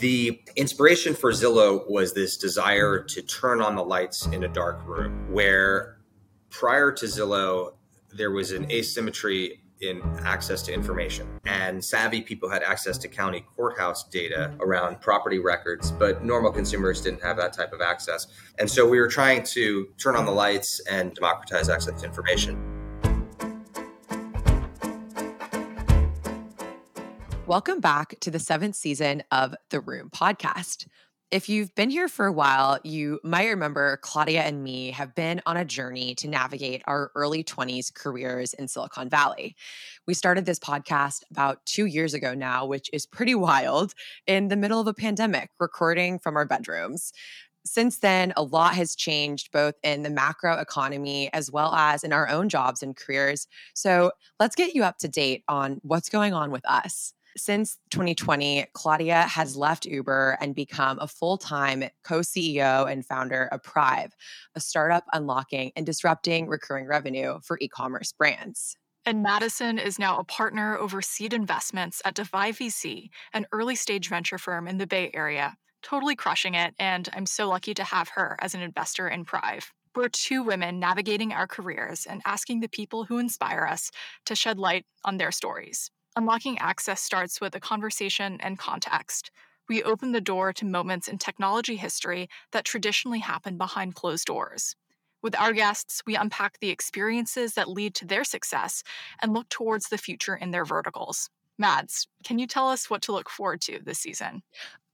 The inspiration for Zillow was this desire to turn on the lights in a dark room where prior to Zillow, there was an asymmetry in access to information. And savvy people had access to county courthouse data around property records, but normal consumers didn't have that type of access. And so we were trying to turn on the lights and democratize access to information. Welcome back to the seventh season of the Room podcast. If you've been here for a while, you might remember Claudia and me have been on a journey to navigate our early 20s careers in Silicon Valley. We started this podcast about two years ago now, which is pretty wild, in the middle of a pandemic, recording from our bedrooms since then, a lot has changed both in the macro economy as well as in our own jobs and careers. So let's get you up to date on what's going on with us. Since 2020, Claudia has left Uber and become a full time co CEO and founder of Prive, a startup unlocking and disrupting recurring revenue for e commerce brands. And Madison is now a partner over seed investments at Defy VC, an early stage venture firm in the Bay Area. Totally crushing it, and I'm so lucky to have her as an investor in Prive. We're two women navigating our careers and asking the people who inspire us to shed light on their stories. Unlocking access starts with a conversation and context. We open the door to moments in technology history that traditionally happen behind closed doors. With our guests, we unpack the experiences that lead to their success and look towards the future in their verticals. Mads, can you tell us what to look forward to this season?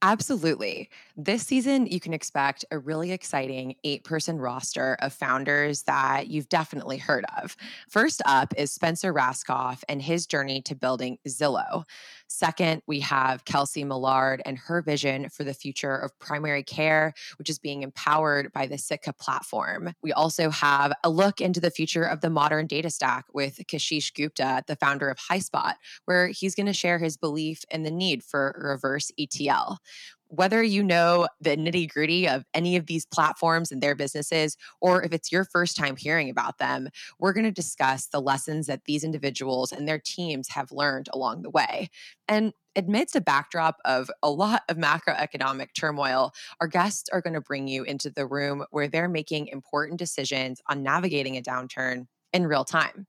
Absolutely. This season, you can expect a really exciting eight person roster of founders that you've definitely heard of. First up is Spencer Rascoff and his journey to building Zillow. Second, we have Kelsey Millard and her vision for the future of primary care, which is being empowered by the Sitka platform. We also have a look into the future of the modern data stack with Kashish Gupta, the founder of Hightouch, where he's going to share his belief in the need for reverse ETL whether you know the nitty gritty of any of these platforms and their businesses, or if it's your first time hearing about them, we're going to discuss the lessons that these individuals and their teams have learned along the way. And amidst a backdrop of a lot of macroeconomic turmoil, our guests are going to bring you into the room where they're making important decisions on navigating a downturn in real time.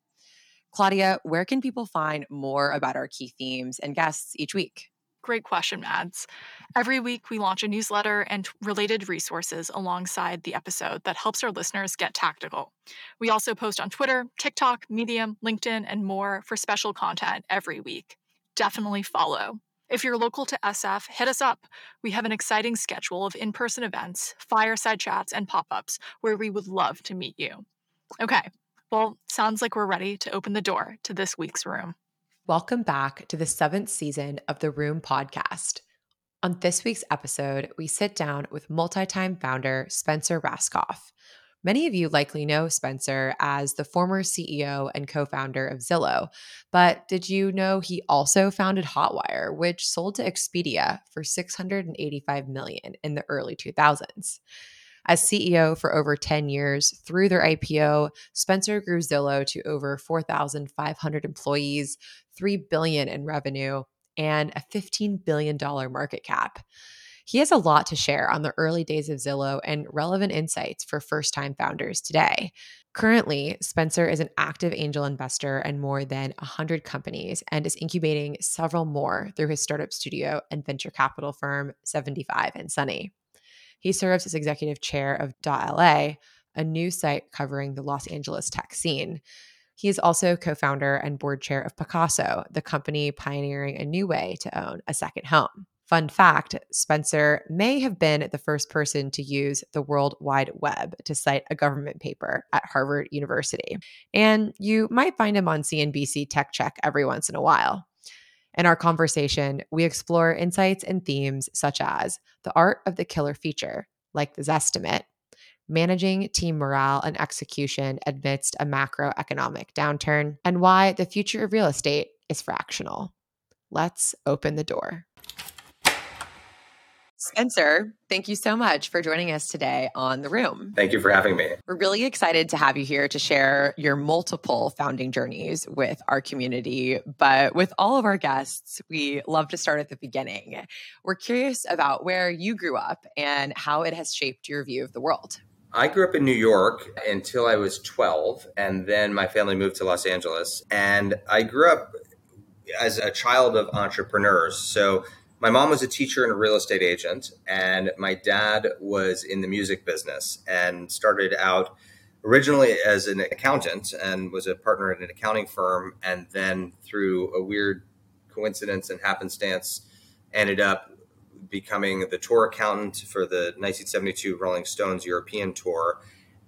Claudia, where can people find more about our key themes and guests each week? Great question, Mads. Every week, we launch a newsletter and related resources alongside the episode that helps our listeners get tactical. We also post on Twitter, TikTok, Medium, LinkedIn, and more for special content every week. Definitely follow. If you're local to SF, hit us up. We have an exciting schedule of in person events, fireside chats, and pop ups where we would love to meet you. Okay, well, sounds like we're ready to open the door to this week's room. Welcome back to the seventh season of the Room podcast. On this week's episode, we sit down with multi time founder Spencer Rascoff. Many of you likely know Spencer as the former CEO and co founder of Zillow, but did you know he also founded Hotwire, which sold to Expedia for 685 million in the early 2000s? As CEO for over 10 years through their IPO, Spencer grew Zillow to over 4,500 employees, 3 billion in revenue, and a $15 billion market cap. He has a lot to share on the early days of Zillow and relevant insights for first time founders today. Currently, Spencer is an active angel investor in more than 100 companies and is incubating several more through his startup studio and venture capital firm 75 and Sunny. He serves as executive chair of .la, a new site covering the Los Angeles tech scene. He is also co founder and board chair of Pacaso, the company pioneering a new way to own a second home. Fun fact Spencer may have been the first person to use the World Wide Web to cite a government paper at Harvard University. And you might find him on CNBC Tech Check every once in a while. In our conversation, we explore insights and themes such as the art of the killer feature, like the Zestimate, managing team morale and execution amidst a macroeconomic downturn, and why the future of real estate is fractional. Let's open the door. Spencer, thank you so much for joining us today on The Room. Thank you for having me. We're really excited to have you here to share your multiple founding journeys with our community. But with all of our guests, we love to start at the beginning. We're curious about where you grew up and how it has shaped your view of the world. I grew up in New York until I was 12, and then my family moved to Los Angeles. And I grew up as a child of entrepreneurs. So my mom was a teacher and a real estate agent, and my dad was in the music business and started out originally as an accountant and was a partner at an accounting firm, and then through a weird coincidence and happenstance, ended up becoming the tour accountant for the 1972 Rolling Stones European tour,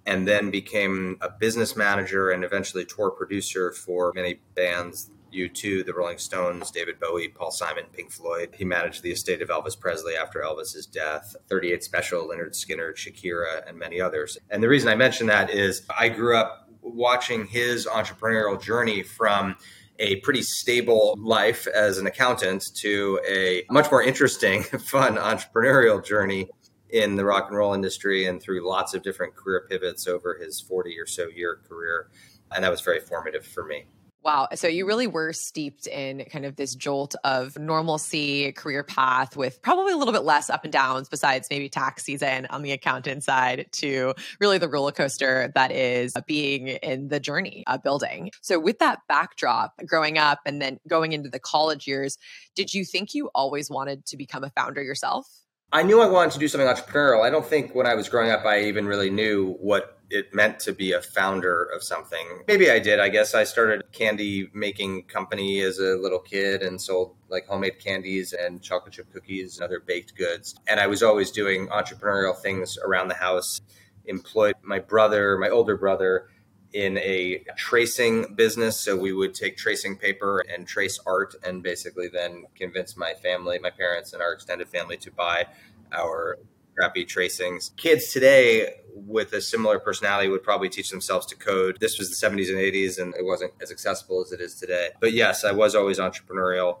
and then became a business manager and eventually tour producer for many bands U2, the Rolling Stones, David Bowie, Paul Simon, Pink Floyd. He managed the estate of Elvis Presley after Elvis's death, 38 Special, Lynyrd Skynyrd, Shakira, and many others. And the reason I mention that is I grew up watching his entrepreneurial journey from a pretty stable life as an accountant to a much more interesting, fun entrepreneurial journey in the rock and roll industry and through lots of different career pivots over his 40 or so year career. And that was very formative for me. Wow. So you really were steeped in kind of this jolt of normalcy, career path with probably a little bit less up and downs besides maybe tax season on the accountant side to really the roller coaster that is being in the journey of building. So with that backdrop, growing up and then going into the college years, did you think you always wanted to become a founder yourself? I knew I wanted to do something entrepreneurial. I don't think when I was growing up I even really knew what it meant to be a founder of something. Maybe I did. I guess I started a candy making company as a little kid and sold like homemade candies and chocolate chip cookies and other baked goods. And I was always doing entrepreneurial things around the house. Employed my brother, my older brother, in a tracing business. So we would take tracing paper and trace art and basically then convince my family, my parents, and our extended family to buy our crappy tracings. Kids today with a similar personality would probably teach themselves to code. This was the 70s and 80s, and it wasn't as accessible as it is today. But yes, I was always entrepreneurial,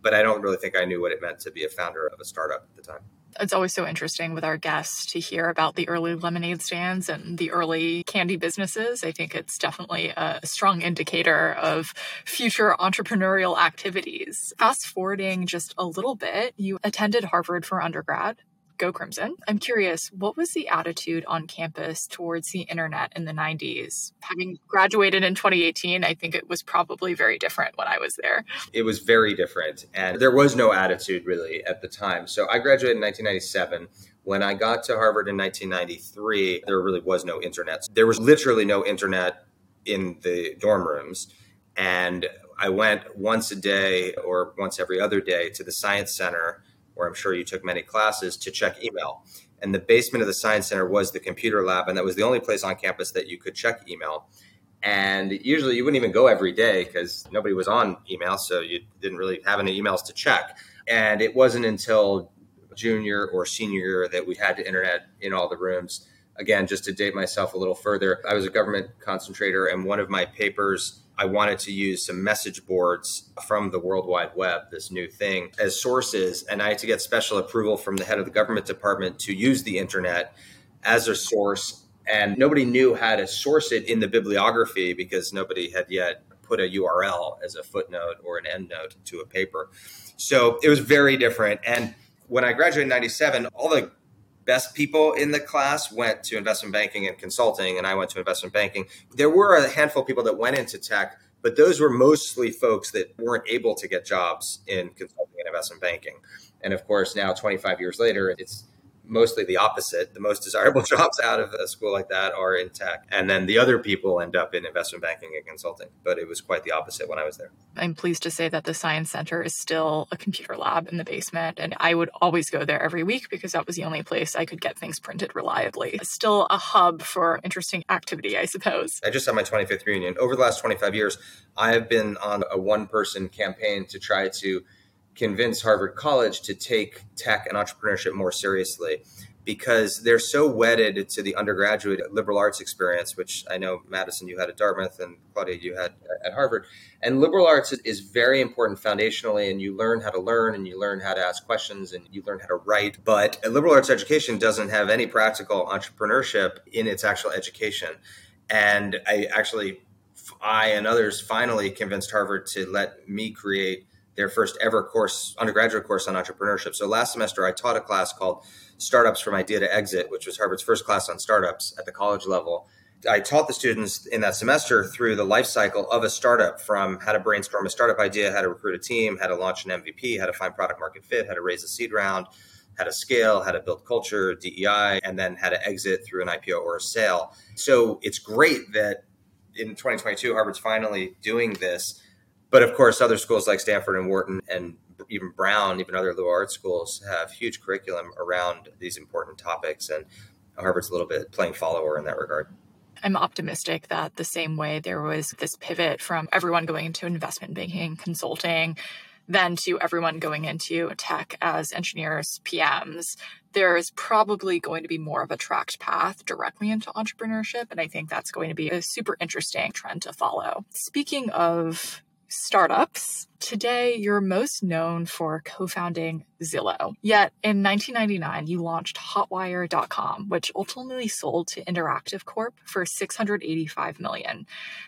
but I don't really think I knew what it meant to be a founder of a startup at the time. It's always so interesting with our guests to hear about the early lemonade stands and the early candy businesses. I think it's definitely a strong indicator of future entrepreneurial activities. Fast forwarding just a little bit, you attended Harvard for undergrad. Go Crimson. I'm curious, what was the attitude on campus towards the internet in the 90s? Having graduated in 2018, I think it was probably very different when I was there. It was very different, and there was no attitude really at the time. So I graduated in 1997. When I got to Harvard in 1993, there really was no internet. There was literally no internet in the dorm rooms. And I went once a day or once every other day to the Science Center where I'm sure you took many classes, to check email. And the basement of the Science Center was the computer lab, and that was the only place on campus that you could check email. And usually you wouldn't even go every day because nobody was on email, so you didn't really have any emails to check. And it wasn't until junior or senior year that we had the internet in all the rooms. Again, just to date myself a little further, I was a government concentrator, and one of my papers I wanted to use some message boards from the World Wide Web, this new thing, as sources. And I had to get special approval from the head of the government department to use the internet as a source. And nobody knew how to source it in the bibliography because nobody had yet put a URL as a footnote or an endnote to a paper. So it was very different. And when I graduated in 97, all the best people in the class went to investment banking and consulting, and I went to investment banking. There were a handful of people that went into tech, but those were mostly folks that weren't able to get jobs in consulting and investment banking. And of course, now 25 years later, it's mostly the opposite. The most desirable jobs out of a school like that are in tech. And then the other people end up in investment banking and consulting. But it was quite the opposite when I was there. I'm pleased to say that the Science Center is still a computer lab in the basement. And I would always go there every week because that was the only place I could get things printed reliably. It's still a hub for interesting activity, I suppose. I just had my 25th reunion. Over the last 25 years, I have been on a one person campaign to try to convince Harvard College to take tech and entrepreneurship more seriously. because they're so wedded to the undergraduate liberal arts experience, which I know, Madison, you had at Dartmouth and Claudia, you had at Harvard. And liberal arts is very important foundationally, and you learn how to learn and you learn how to ask questions and you learn how to write. But a liberal arts education doesn't have any practical entrepreneurship in its actual education. And I actually, I and others finally convinced Harvard to let me create their first ever course, undergraduate course on entrepreneurship. So last semester, I taught a class called Startups from Idea to Exit, which was Harvard's first class on startups at the college level. I taught the students in that semester through the life cycle of a startup from how to brainstorm a startup idea, how to recruit a team, how to launch an MVP, how to find product market fit, how to raise a seed round, how to scale, how to build culture, DEI, and then how to exit through an IPO or a sale. So it's great that in 2022, Harvard's finally doing this. But of course, other schools like Stanford and Wharton and even Brown, even other liberal arts schools have huge curriculum around these important topics. And Harvard's a little bit playing follower in that regard. I'm optimistic that the same way there was this pivot from everyone going into investment banking, consulting, then to everyone going into tech as engineers, PMs, there is probably going to be more of a tracked path directly into entrepreneurship. And I think that's going to be a super interesting trend to follow. Speaking of startups. Today, you're most known for co founding Zillow. Yet in 1999, you launched Hotwire.com, which ultimately sold to Interactive Corp for 685 million.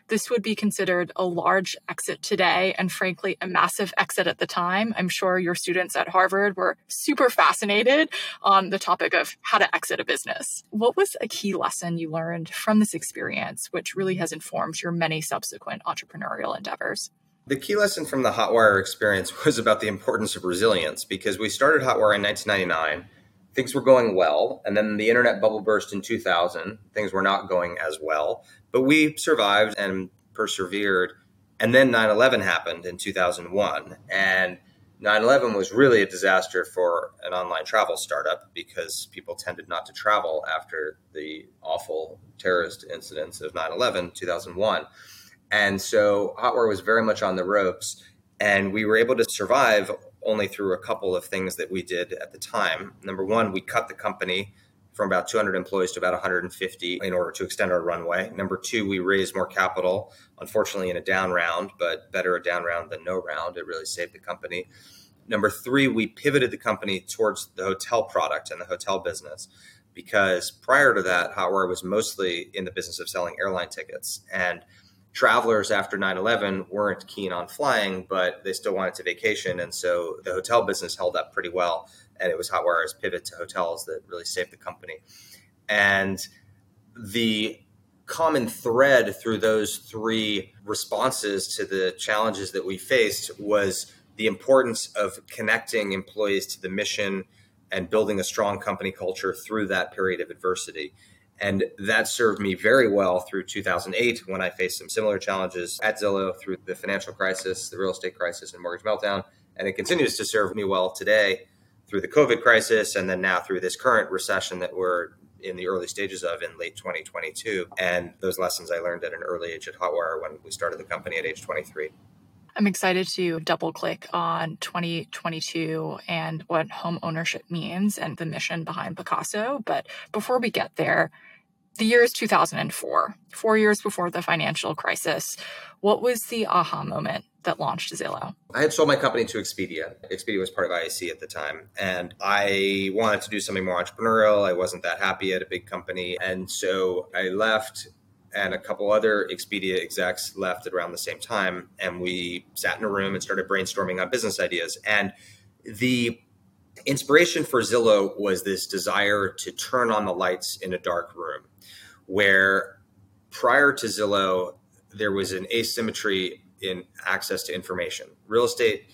This would be considered a large exit today, and frankly, a massive exit at the time. I'm sure your students at Harvard were super fascinated on the topic of how to exit a business. What was a key lesson you learned from this experience, which really has informed your many subsequent entrepreneurial endeavors? The key lesson from the Hotwire experience was about the importance of resilience because we started Hotwire in 1999. Things were going well, and then the internet bubble burst in 2000. Things were not going as well, but we survived and persevered. And then 9 11 happened in 2001. And 9 11 was really a disaster for an online travel startup because people tended not to travel after the awful terrorist incidents of 9 11, 2001. And so Hotwire was very much on the ropes. And we were able to survive only through a couple of things that we did at the time. Number one, we cut the company from about 200 employees to about 150 in order to extend our runway. Number two, we raised more capital, unfortunately in a down round, but better a down round than no round. It really saved the company. Number three, we pivoted the company towards the hotel product and the hotel business because prior to that, Hotwire was mostly in the business of selling airline tickets. And travelers after 9-11 weren't keen on flying but they still wanted to vacation and so the hotel business held up pretty well and it was hotwire's pivot to hotels that really saved the company. And the common thread through those three responses to the challenges that we faced was the importance of connecting employees to the mission and building a strong company culture through that period of adversity and that served me very well through 2008 when I faced some similar challenges at Zillow through the financial crisis, the real estate crisis, and mortgage meltdown. And it continues to serve me well today through the COVID crisis and then now through this current recession that we're in the early stages of in late 2022. And those lessons I learned at an early age at Hotwire when we started the company at age 23. I'm excited to double click on 2022 and what home ownership means and the mission behind Pacaso. But before we get there, the year is 2004, four years before the financial crisis. What was the aha moment that launched Zillow? I had sold my company to Expedia. Expedia was part of IAC at the time. And I wanted to do something more entrepreneurial. I wasn't that happy at a big company. And so I left and a couple other Expedia execs left at around the same time. And we sat in a room and started brainstorming on business ideas. And the inspiration for Zillow was this desire to turn on the lights in a dark room, where prior to Zillow, there was an asymmetry in access to information. Real estate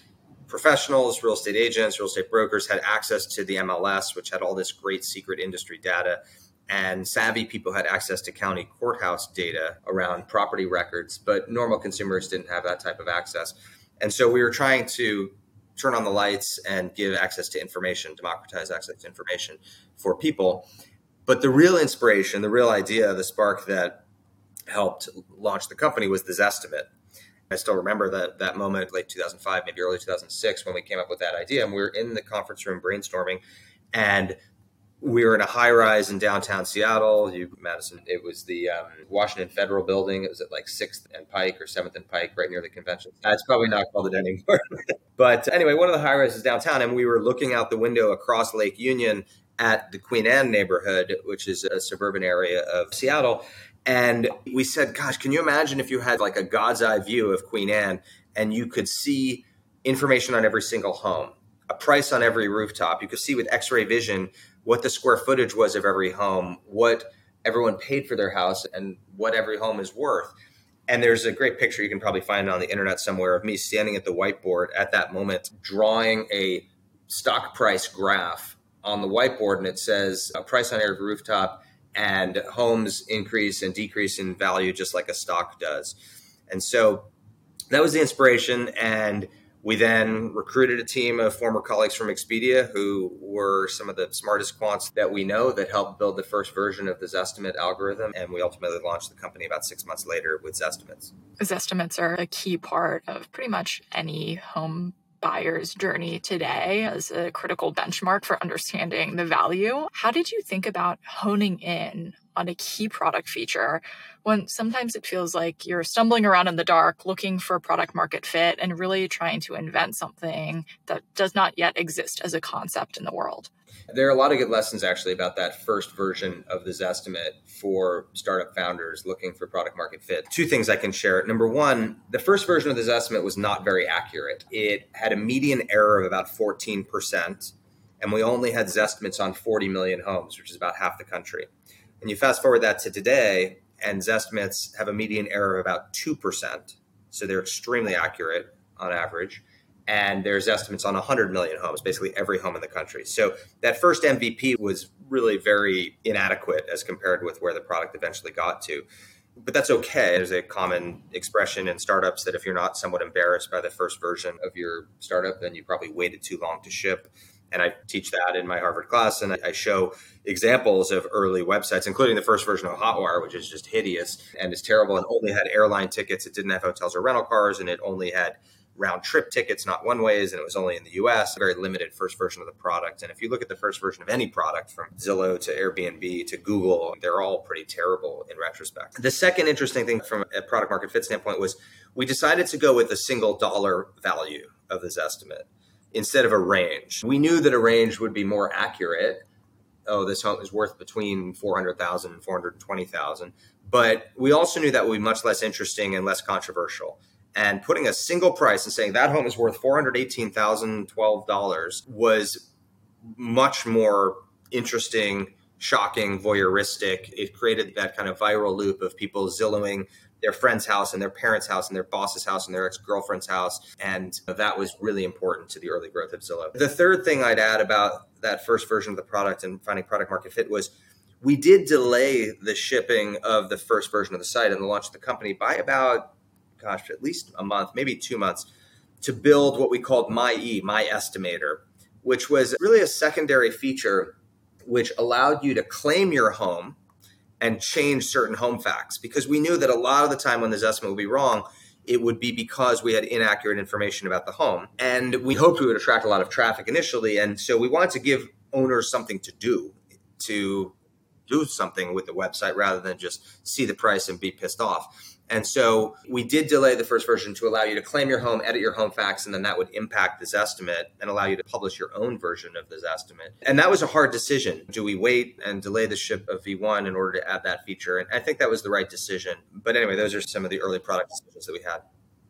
professionals, real estate agents, real estate brokers had access to the MLS, which had all this great secret industry data and savvy people had access to county courthouse data around property records, but normal consumers didn't have that type of access. And so we were trying to turn on the lights and give access to information, democratize access to information for people. But the real inspiration, the real idea, the spark that helped launch the company was the Zestimate. I still remember that that moment, late 2005, maybe early 2006, when we came up with that idea, and we were in the conference room brainstorming, and we were in a high rise in downtown Seattle. You, Madison. It was the um, Washington Federal Building. It was at like Sixth and Pike or Seventh and Pike, right near the convention. That's probably not called it anymore. but anyway, one of the high rises downtown, and we were looking out the window across Lake Union at the Queen Anne neighborhood, which is a suburban area of Seattle. And we said, "Gosh, can you imagine if you had like a God's eye view of Queen Anne and you could see information on every single home?" a price on every rooftop. You could see with X-ray vision what the square footage was of every home, what everyone paid for their house, and what every home is worth. And there's a great picture you can probably find on the internet somewhere of me standing at the whiteboard at that moment, drawing a stock price graph on the whiteboard, and it says a price on every rooftop, and homes increase and decrease in value just like a stock does. And so that was the inspiration. And we then recruited a team of former colleagues from Expedia who were some of the smartest quants that we know that helped build the first version of the Zestimate algorithm. And we ultimately launched the company about six months later with Zestimates. Zestimates are a key part of pretty much any home buyer's journey today as a critical benchmark for understanding the value. How did you think about honing in on a key product feature when sometimes it feels like you're stumbling around in the dark looking for product market fit and really trying to invent something that does not yet exist as a concept in the world. There are a lot of good lessons actually about that first version of the Zestimate for startup founders looking for product market fit. Two things I can share. Number one, the first version of the Zestimate was not very accurate. It had a median error of about 14%, and we only had Zestimates on 40 million homes, which is about half the country. And you fast forward that to today, and Zestimates have a median error of about 2%. So they're extremely accurate on average. And there's Zestimates on 100 million homes, basically every home in the country. So that first MVP was really very inadequate as compared with where the product eventually got to. But that's okay. There's a common expression in startups that if you're not somewhat embarrassed by the first version of your startup, then you probably waited too long to ship. And I teach that in my Harvard class, and I show examples of early websites, including the first version of Hotwire, which is just hideous and is terrible and only had airline tickets. It didn't have hotels or rental cars, and it only had round trip tickets, not one ways, and it was only in the US, a very limited first version of the product. And if you look at the first version of any product from Zillow to Airbnb to Google, they're all pretty terrible in retrospect. The second interesting thing from a product market fit standpoint was we decided to go with a single dollar value of this estimate instead of a range. We knew that a range would be more accurate. Oh, this home is worth between 400,000 and 420,000. But we also knew that would be much less interesting and less controversial. And putting a single price and saying that home is worth $418,012 was much more interesting, shocking, voyeuristic. It created that kind of viral loop of people Zillowing their friend's house and their parents' house and their boss's house and their ex girlfriend's house. And that was really important to the early growth of Zillow. The third thing I'd add about that first version of the product and finding product market fit was we did delay the shipping of the first version of the site and the launch of the company by about, gosh, at least a month, maybe two months to build what we called My E, My Zestimator, which was really a secondary feature which allowed you to claim your home and change certain home facts because we knew that a lot of the time when this estimate would be wrong, it would be because we had inaccurate information about the home. And we hoped we would attract a lot of traffic initially. And so we wanted to give owners something to do to do something with the website rather than just see the price and be pissed off. And so we did delay the first version to allow you to claim your home, edit your home facts, and then that would impact this estimate and allow you to publish your own version of this estimate. And that was a hard decision. Do we wait and delay the ship of V1 in order to add that feature? And I think that was the right decision. But anyway, those are some of the early product decisions that we had.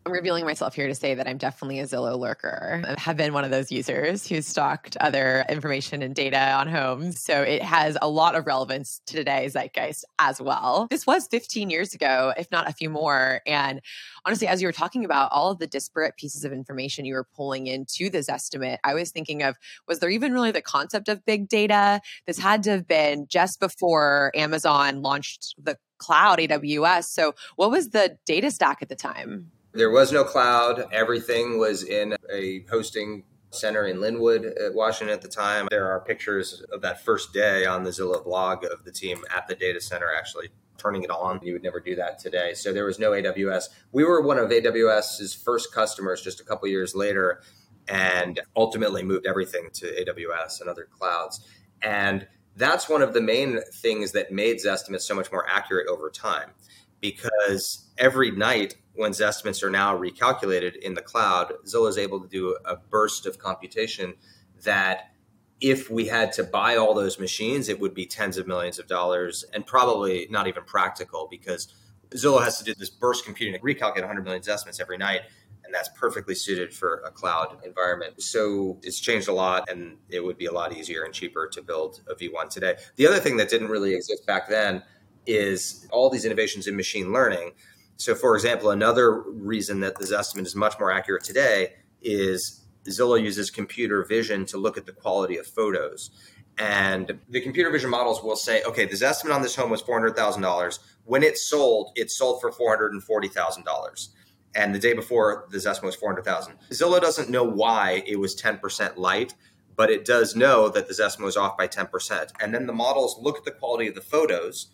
I'm revealing myself here to say that I'm definitely a Zillow lurker. I have been one of those users who's stalked other information and data on homes. So it has a lot of relevance to today's zeitgeist as well. This was 15 years ago, if not a few more. And honestly, as you were talking about all of the disparate pieces of information you were pulling into this estimate, I was thinking of was there even really the concept of big data? This had to have been just before Amazon launched the cloud AWS. So what was the data stack at the time? There was no cloud. Everything was in a hosting center in Lynnwood, uh, Washington at the time. There are pictures of that first day on the Zillow blog of the team at the data center actually turning it on. You would never do that today. So there was no AWS. We were one of AWS's first customers just a couple years later and ultimately moved everything to AWS and other clouds. And that's one of the main things that made Zestimates so much more accurate over time because every night when Zestimates are now recalculated in the cloud, Zillow is able to do a burst of computation that if we had to buy all those machines, it would be tens of millions of dollars and probably not even practical because Zillow has to do this burst computing to recalculate 100 million Zestimates every night. And that's perfectly suited for a cloud environment. So it's changed a lot, and it would be a lot easier and cheaper to build a V1 today. The other thing that didn't really exist back then is all these innovations in machine learning. So, for example, another reason that the estimate is much more accurate today is Zillow uses computer vision to look at the quality of photos. And the computer vision models will say, okay, this estimate on this home was $400,000. When it sold, it sold for $440,000. And the day before, the estimate was 400,000. Zillow doesn't know why it was 10% light, but it does know that the estimate was off by 10%. And then the models look at the quality of the photos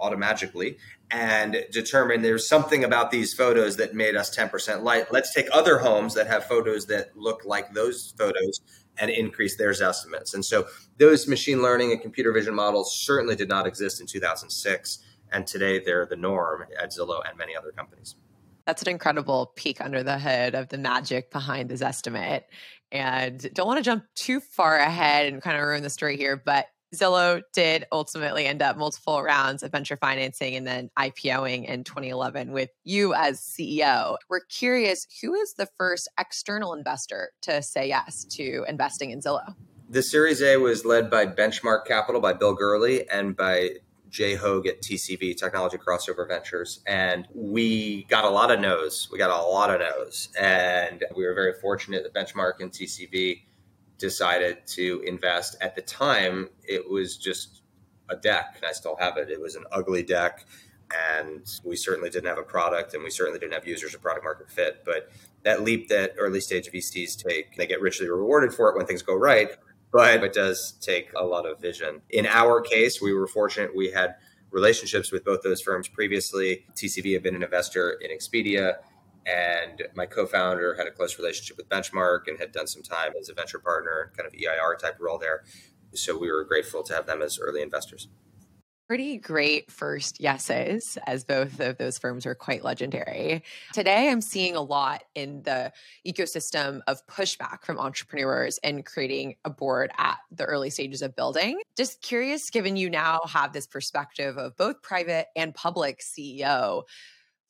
automatically and determine there's something about these photos that made us 10% light. Let's take other homes that have photos that look like those photos and increase their estimates. And so those machine learning and computer vision models certainly did not exist in 2006. And today they're the norm at Zillow and many other companies. That's an incredible peek under the hood of the magic behind this estimate. And don't want to jump too far ahead and kind of ruin the story here, but Zillow did ultimately end up multiple rounds of venture financing and then IPOing in 2011 with you as CEO. We're curious who is the first external investor to say yes to investing in Zillow? The Series A was led by Benchmark Capital by Bill Gurley and by Jay Hoag at TCV, Technology Crossover Ventures. And we got a lot of no's. We got a lot of no's. And we were very fortunate that Benchmark and TCV decided to invest. At the time, it was just a deck, and I still have it. It was an ugly deck, and we certainly didn't have a product, and we certainly didn't have users or product market fit. But that leap that early stage VCs take, they get richly rewarded for it when things go right, but it does take a lot of vision. In our case, we were fortunate we had relationships with both those firms previously. TCV had been an investor in Expedia and my co-founder had a close relationship with Benchmark and had done some time as a venture partner, kind of EIR type role there. So we were grateful to have them as early investors. Pretty great first yeses, as both of those firms are quite legendary. Today, I'm seeing a lot in the ecosystem of pushback from entrepreneurs and creating a board at the early stages of building. Just curious, given you now have this perspective of both private and public CEO,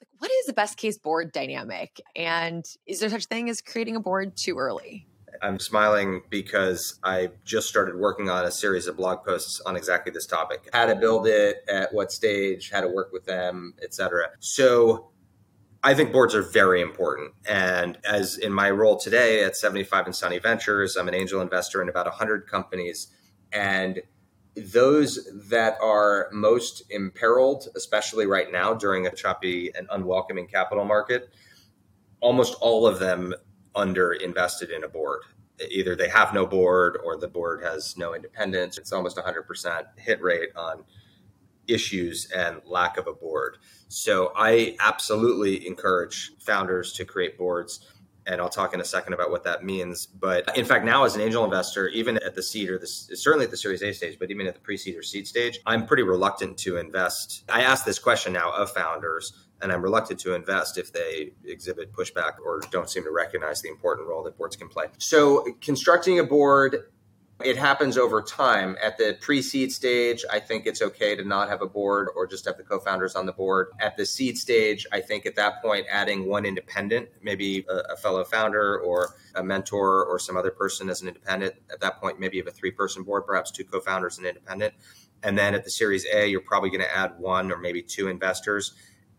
like what is the best case board dynamic and is there such thing as creating a board too early i'm smiling because i just started working on a series of blog posts on exactly this topic how to build it at what stage how to work with them etc so I think boards are very important. And as in my role today at 75 and Sunny Ventures, I'm an angel investor in about 100 companies. And those that are most imperiled, especially right now during a choppy and unwelcoming capital market, almost all of them under invested in a board. Either they have no board or the board has no independence. It's almost 100% hit rate on issues and lack of a board. So I absolutely encourage founders to create boards and I'll talk in a second about what that means. But in fact, now as an angel investor, even at the seed or certainly at the Series A stage, but even at the pre-seed or seed stage, I'm pretty reluctant to invest. I ask this question now of founders, and I'm reluctant to invest if they exhibit pushback or don't seem to recognize the important role that boards can play. So constructing a board it happens over time. At the pre seed stage, I think it's okay to not have a board or just have the co founders on the board. At the seed stage, I think at that point, adding one independent, maybe a, a, fellow founder or a mentor or some other person as an independent, at that point, maybe you have a three person board, perhaps two co founders and independent. And then at the series A, you're probably going to add one or maybe two investors.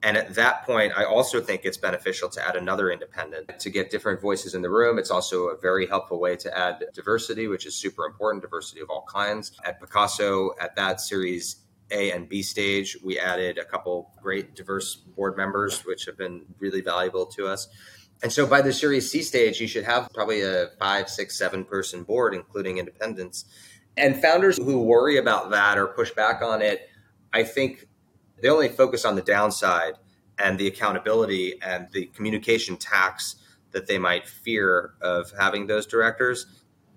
And at that point, I also think it's beneficial to add another independent to get different voices in the room. It's also a very helpful way to add diversity, which is super important, diversity of all kinds. At Pacaso, at that series A and B stage, we added a couple great diverse board members, which have been really valuable to us. And so by the Series C stage, you should have probably a five, six, seven person board, including independents. And founders who worry about that or push back on it, I think they only focus on the downside and the accountability and the communication tax that they might fear of having those directors.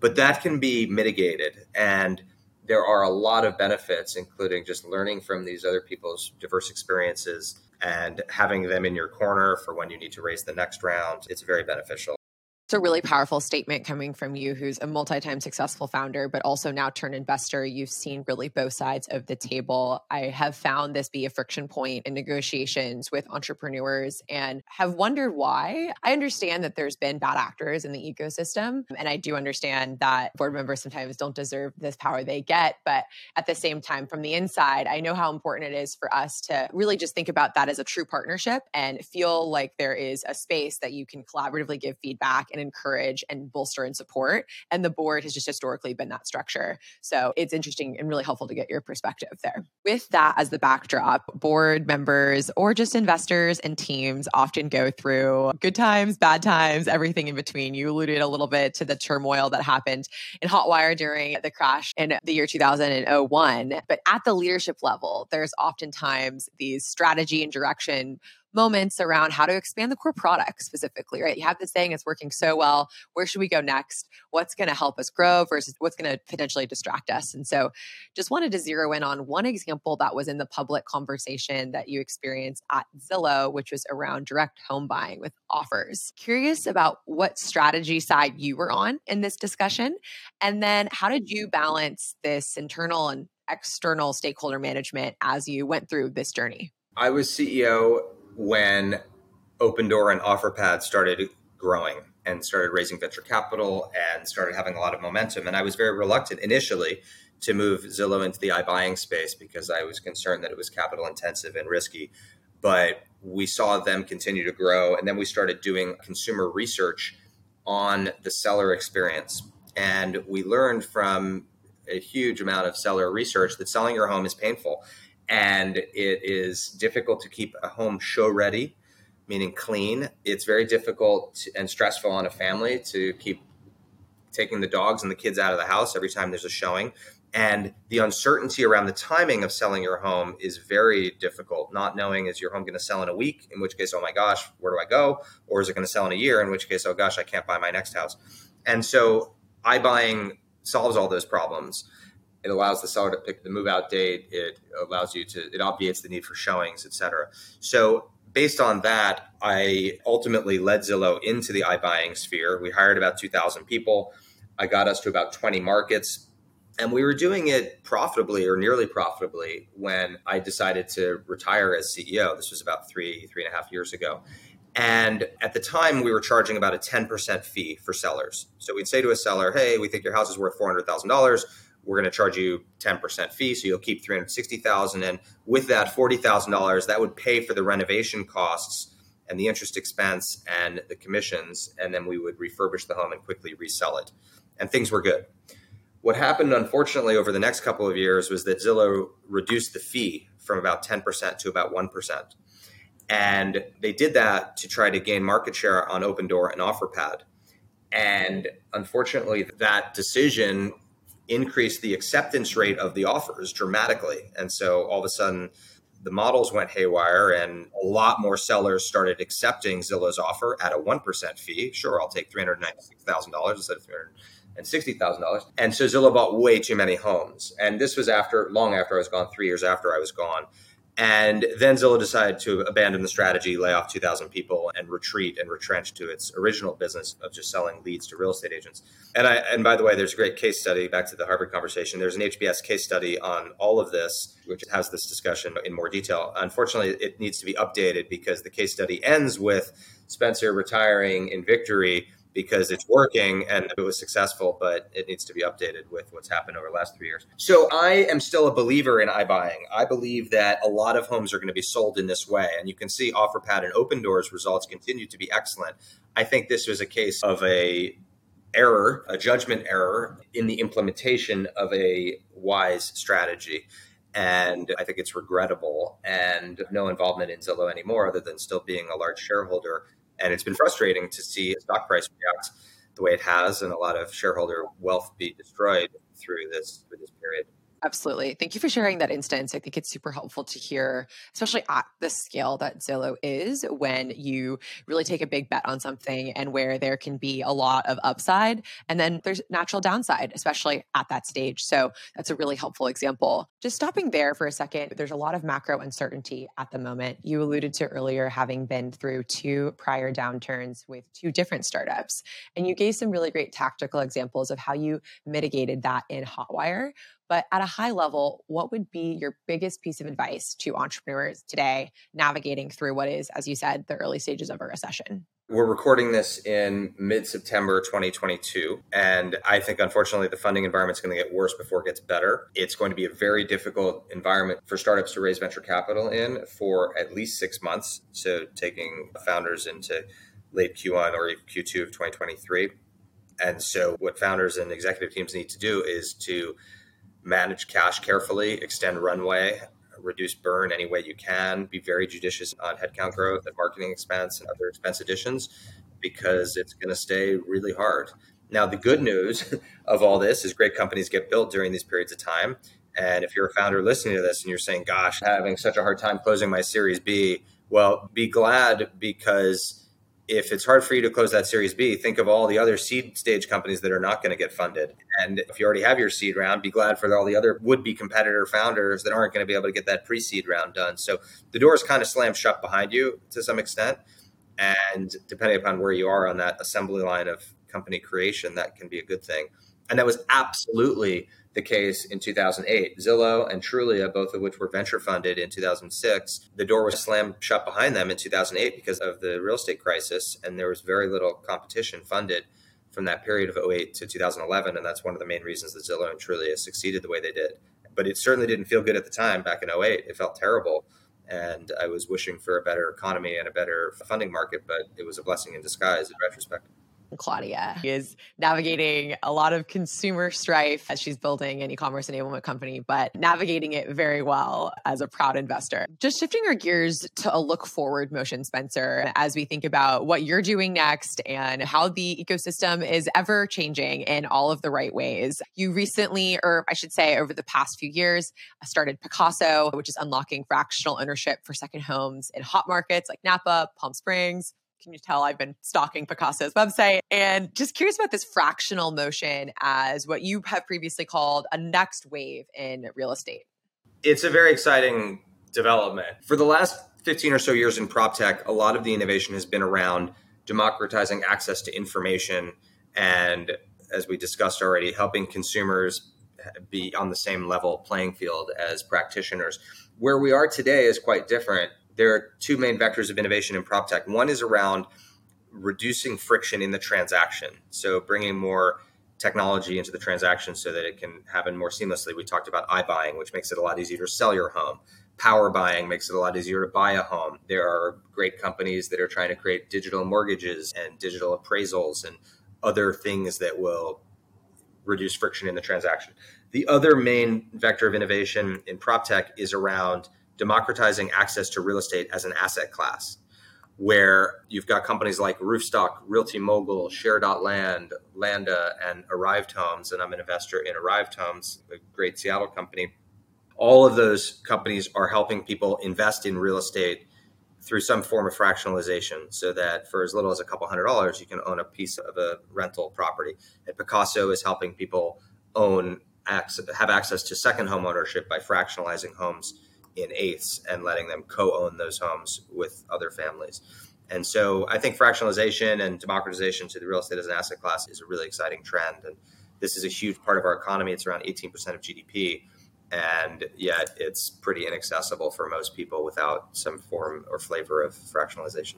But that can be mitigated. And there are a lot of benefits, including just learning from these other people's diverse experiences and having them in your corner for when you need to raise the next round. It's very beneficial. It's a really powerful statement coming from you, who's a multi time successful founder, but also now turned investor. You've seen really both sides of the table. I have found this be a friction point in negotiations with entrepreneurs and have wondered why. I understand that there's been bad actors in the ecosystem. And I do understand that board members sometimes don't deserve this power they get. But at the same time, from the inside, I know how important it is for us to really just think about that as a true partnership and feel like there is a space that you can collaboratively give feedback and encourage and bolster and support. And the board has just historically been that structure. So it's interesting and really helpful to get your perspective there. With that as the backdrop, board members or just investors and teams often go through good times, bad times, everything in between. You alluded a little bit to the turmoil that happened in Hotwire during the crash in the year 2001. But at the leadership level, there's oftentimes these strategy and direction moments around how to expand the core product specifically, right? You have this thing, it's working so well. Where should we go next? What's going to help us grow versus what's going to potentially distract us? And so just wanted to zero in on one example that was in the public conversation that you experienced at Zillow, which was around direct home buying with offers. Curious about what strategy side you were on in this discussion. And then how did you balance this internal and external stakeholder management as you went through this journey? I was CEO when Opendoor and OfferPad started growing and started raising venture capital and started having a lot of momentum. And I was very reluctant initially to move Zillow into the iBuying space because I was concerned that it was capital intensive and risky. But we saw them continue to grow. And then we started doing consumer research on the seller experience. And we learned from a huge amount of seller research that selling your home is painful and it is difficult to keep a home show ready, meaning clean. It's very difficult and stressful on a family to keep taking the dogs and the kids out of the house every time there's a showing. And the uncertainty around the timing of selling your home is very difficult. Not knowing is your home going to sell in a week, in which case, oh my gosh, where do I go? Or is it going to sell in a year, in which case, oh gosh, I can't buy my next house. And so iBuying solves all those problems. It allows the seller to pick the move out date. It allows you to, it obviates the need for showings, et cetera. So based on that, I ultimately led Zillow into the iBuying sphere. We hired about 2,000 people. I got us to about 20 markets. And we were doing it profitably or nearly profitably when I decided to retire as CEO. This was about three, three and a half years ago. And at the time, we were charging about a 10% fee for sellers. So we'd say to a seller, hey, we think your house is worth $400,000 we're going to charge you 10% fee so you'll keep 360000 and with that $40000 that would pay for the renovation costs and the interest expense and the commissions and then we would refurbish the home and quickly resell it. And things were good. What happened unfortunately over the next couple of years was that zillow reduced the fee from about 10% to about 1% and they did that to try to gain market share on Opendoor and OfferPad. And unfortunately, that decision increased the acceptance rate of the offers dramatically. And so all of a sudden, the models went haywire and a lot more sellers started accepting Zillow's offer at a 1% fee. Sure, I'll take $396,000 instead of $360,000. And so Zillow bought way too many homes. And this was after, long after I was gone, three years after I was gone. And then Zillow decided to abandon the strategy, lay off 2,000 people, and retreat and retrench to its original business of just selling leads to real estate agents. And I, and by the way, there's a great case study back to the Harvard conversation. There's an HBS case study on all of this, which has this discussion in more detail. Unfortunately, it needs to be updated because the case study ends with Spencer retiring in victory because it's working and it was successful, but it needs to be updated with what's happened over the last three years. So I am still a believer in iBuying. I believe that a lot of homes are going to be sold in this way. And you can see OfferPad and Opendoor's results continue to be excellent. I think this was a case of a error, a judgment error in the implementation of a wise strategy. And I think it's regrettable and no involvement in Zillow anymore, other than still being a large shareholder and it's been frustrating to see stock price react the way it has and a lot of shareholder wealth be destroyed through this through this period. Absolutely. Thank you for sharing that instance. I think it's super helpful to hear, especially at the scale that Zillow is, when you really take a big bet on something and where there can be a lot of upside and then there's natural downside, especially at that stage. So that's a really helpful example. Just stopping there for a second, there's a lot of macro uncertainty at the moment. You alluded to earlier having been through two prior downturns with two different startups, and you gave some really great tactical examples of how you mitigated that in Hotwire. But at a high level, what would be your biggest piece of advice to entrepreneurs today navigating through what is, as you said, the early stages of a recession? We're recording this in mid September 2022. And I think, unfortunately, the funding environment is going to get worse before it gets better. It's going to be a very difficult environment for startups to raise venture capital in for at least six months. So, taking founders into late Q1 or Q2 of 2023. And so, what founders and executive teams need to do is to manage cash carefully, extend runway, reduce burn any way you can, be very judicious on headcount growth and marketing expense and other expense additions because it's going to stay really hard. Now, the good news of all this is great companies get built during these periods of time. And if you're a founder listening to this and you're saying, gosh, having such a hard time closing my Series B, well, be glad because if it's hard for you to close that Series B, think of all the other seed stage companies that are not going to get funded. And if you already have your seed round, be glad for all the other would be competitor founders that aren't going to be able to get that pre seed round done. So the door is kind of slammed shut behind you to some extent. And depending upon where you are on that assembly line of company creation, that can be a good thing. And that was absolutely the case in 2008. Zillow and Trulia, both of which were venture funded in 2006, the door was slammed shut behind them in 2008 because of the real estate crisis, and there was very little competition funded from that period of 08 to 2011, and that's one of the main reasons that Zillow and Trulia succeeded the way they did. But it certainly didn't feel good at the time back in 08. It felt terrible. And I was wishing for a better economy and a better funding market, but it was a blessing in disguise in retrospect. Claudia is navigating a lot of consumer strife as she's building an e commerce enablement company, but navigating it very well as a proud investor. Just shifting our gears to a look forward motion, Spencer, as we think about what you're doing next and how the ecosystem is ever changing in all of the right ways. You recently, or I should say, over the past few years, started Pacaso, which is unlocking fractional ownership for second homes in hot markets like Napa, Palm Springs, can you tell I've been stalking Pacaso's website? And just curious about this fractional motion as what you have previously called a next wave in real estate. It's a very exciting development. For the last 15 or so years in prop tech, a lot of the innovation has been around democratizing access to information and, as we discussed already, helping consumers be on the same level playing field as practitioners. Where we are today is quite different there are two main vectors of innovation in prop tech. One is around reducing friction in the transaction, so bringing more technology into the transaction so that it can happen more seamlessly. We talked about iBuying, which makes it a lot easier to sell your home. Power buying makes it a lot easier to buy a home. There are great companies that are trying to create digital mortgages and digital appraisals and other things that will reduce friction in the transaction. The other main vector of innovation in prop tech is around democratizing access to real estate as an asset class, where you've got companies like Roofstock, Realty Mogul, Share.land, Landa, and Arrived Homes, and I'm an investor in Arrived Homes, a great Seattle company. All of those companies are helping people invest in real estate through some form of fractionalization so that for as little as a couple hundred dollars, you can own a piece of a rental property. And Pacaso is helping people own, have access to second home ownership by fractionalizing homes in eighths and letting them co-own those homes with other families. And so I think fractionalization and democratization to the real estate as an asset class is a really exciting trend. And this is a huge part of our economy. It's around 18% of GDP. And yet it's pretty inaccessible for most people without some form or flavor of fractionalization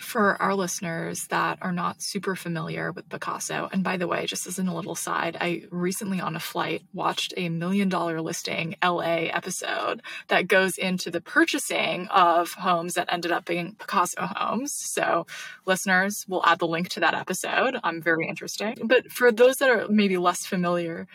for our listeners that are not super familiar with Pacaso, and by the way, just as a little side, I recently on a flight watched a million dollar listing LA episode that goes into the purchasing of homes that ended up being Pacaso homes. So, listeners, we'll add the link to that episode. I'm very interested. But for those that are maybe less familiar,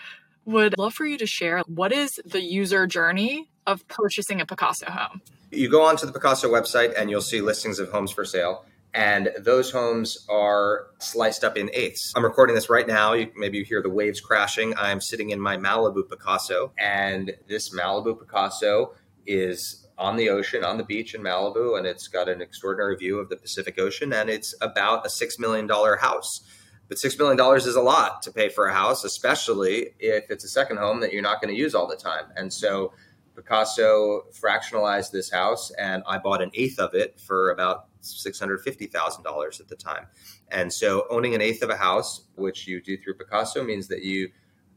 would love for you to share what is the user journey of purchasing a Pacaso home? You go onto the Pacaso website and you'll see listings of homes for sale And those homes are sliced up in eighths. I'm recording this right now. You, maybe you hear the waves crashing. I'm sitting in my Malibu Pacaso, and this Malibu Pacaso is on the ocean, on the beach in Malibu, and it's got an extraordinary view of the Pacific Ocean, and it's about a $6 million house. But $6 million is a lot to pay for a house, especially if it's a second home that you're not going to use all the time. And so Pacaso fractionalized this house, and I bought an eighth of it for about $650,000 at the time. And so owning an eighth of a house, which you do through Pacaso, means that you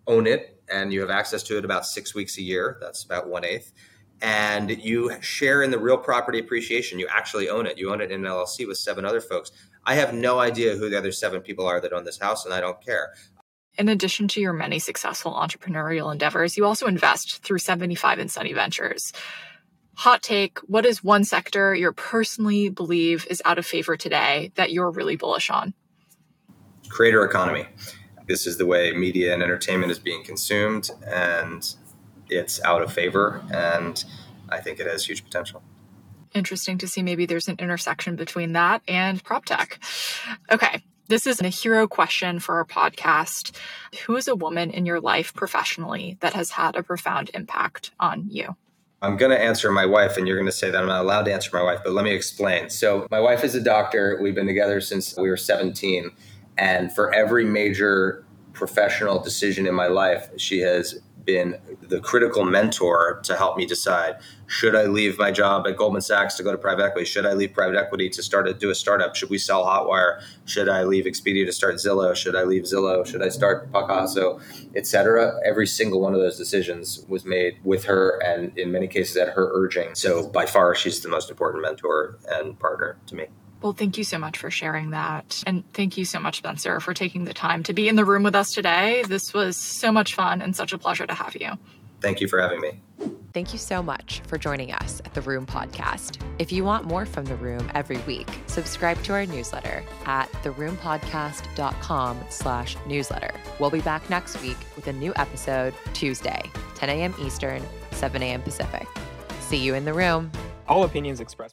own it and you have access to it about six weeks a year. That's about one eighth. And you share in the real property appreciation. You actually own it. You own it in an LLC with seven other folks. I have no idea who the other seven people are that own this house, and I don't care. In addition to your many successful entrepreneurial endeavors, you also invest through 75 and Sunny Ventures. Hot take What is one sector you personally believe is out of favor today that you're really bullish on? Creator economy. This is the way media and entertainment is being consumed, and it's out of favor. And I think it has huge potential. Interesting to see maybe there's an intersection between that and prop tech. Okay, this is a hero question for our podcast. Who is a woman in your life professionally that has had a profound impact on you? I'm going to answer my wife, and you're going to say that I'm not allowed to answer my wife, but let me explain. So, my wife is a doctor. We've been together since we were 17. And for every major professional decision in my life, she has been the critical mentor to help me decide should I leave my job at Goldman Sachs to go to private equity? Should I leave private equity to start to do a startup? Should we sell Hotwire? Should I leave Expedia to start Zillow? Should I leave Zillow? Should I start Pacaso, etc.? Every single one of those decisions was made with her, and in many cases at her urging. So by far, she's the most important mentor and partner to me. Well, thank you so much for sharing that. And thank you so much, Spencer, for taking the time to be in the room with us today. This was so much fun and such a pleasure to have you. Thank you for having me. Thank you so much for joining us at The Room Podcast. If you want more from The Room every week, subscribe to our newsletter at theroompodcast.com slash newsletter. We'll be back next week with a new episode Tuesday, 10 a.m. Eastern, 7 a.m. Pacific. See you in the room. All opinions expressed.